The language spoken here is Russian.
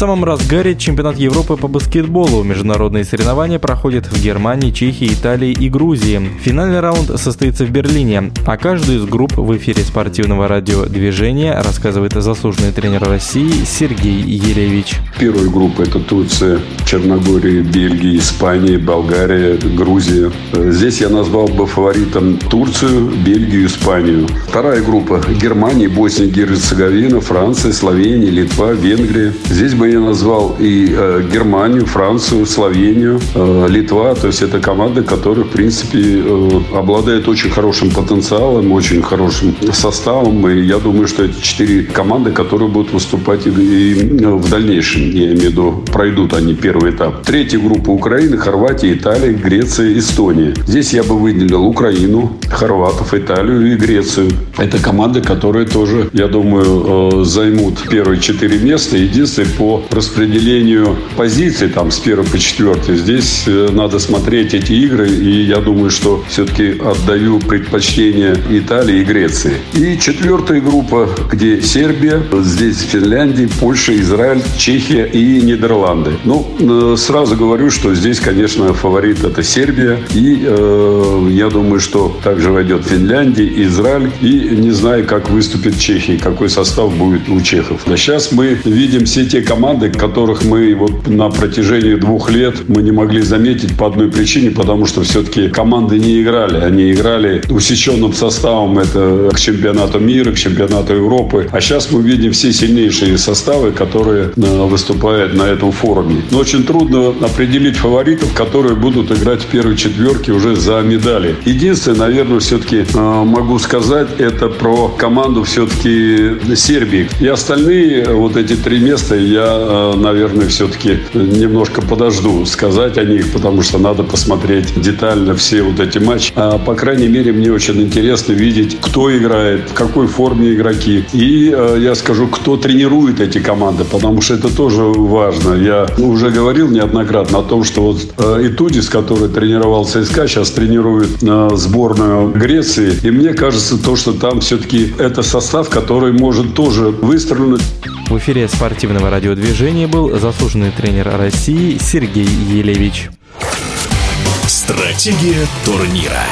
Самом разгаре чемпионат Европы по баскетболу. Международные соревнования проходят в Германии, Чехии, Италии и Грузии. Финальный раунд состоится в Берлине, а каждую из групп в эфире спортивного радиодвижения рассказывает заслуженный тренер России Сергей Елевич. Первая группа – это Турция, Черногория, Бельгия, Испания, Болгария, Грузия. Здесь я назвал бы фаворитом Турцию, Бельгию, Испанию. Вторая группа – Германия, Босния, Герцеговина, Франция, Словения, Литва, Венгрия. Здесь бы я назвал и э, Германию, Францию, Словению, э, Литва. То есть это команды, которые, в принципе, э, обладают очень хорошим потенциалом, очень хорошим составом. И я думаю, что эти четыре команды, которые будут выступать и, и в дальнейшем, я имею в виду, пройдут они первый этап. Третья группа Украины, Хорватия, Италия, Греция, Эстония. Здесь я бы выделил Украину, хорватов, Италию и Грецию. Это команды, которые тоже, я думаю, займут первые четыре места. Единственное, по распределению позиций там с 1 по 4. Здесь э, надо смотреть эти игры, и я думаю, что все-таки отдаю предпочтение Италии и Греции. И четвертая группа, где Сербия, здесь Финляндия, Польша, Израиль, Чехия и Нидерланды. Ну, э, сразу говорю, что здесь, конечно, фаворит это Сербия. И э, я думаю, что также войдет Финляндия, Израиль. И не знаю, как выступит Чехия, какой состав будет у чехов. Но сейчас мы видим все те команды, команды, которых мы вот на протяжении двух лет мы не могли заметить по одной причине, потому что все-таки команды не играли. Они играли усеченным составом. Это к чемпионату мира, к чемпионату Европы. А сейчас мы видим все сильнейшие составы, которые э, выступают на этом форуме. Но очень трудно определить фаворитов, которые будут играть в первой четверке уже за медали. Единственное, наверное, все-таки э, могу сказать, это про команду все-таки Сербии. И остальные вот эти три места я Э, наверное, все-таки немножко подожду сказать о них, потому что надо посмотреть детально все вот эти матчи. А, по крайней мере, мне очень интересно видеть, кто играет, в какой форме игроки. И э, я скажу, кто тренирует эти команды, потому что это тоже важно. Я уже говорил неоднократно о том, что вот э, Итудис, который тренировал ЦСКА, сейчас тренирует сборную Греции. И мне кажется, то, что там все-таки это состав, который может тоже выстрелить. В эфире спортивного радиодвижения был заслуженный тренер России Сергей Елевич. Стратегия турнира.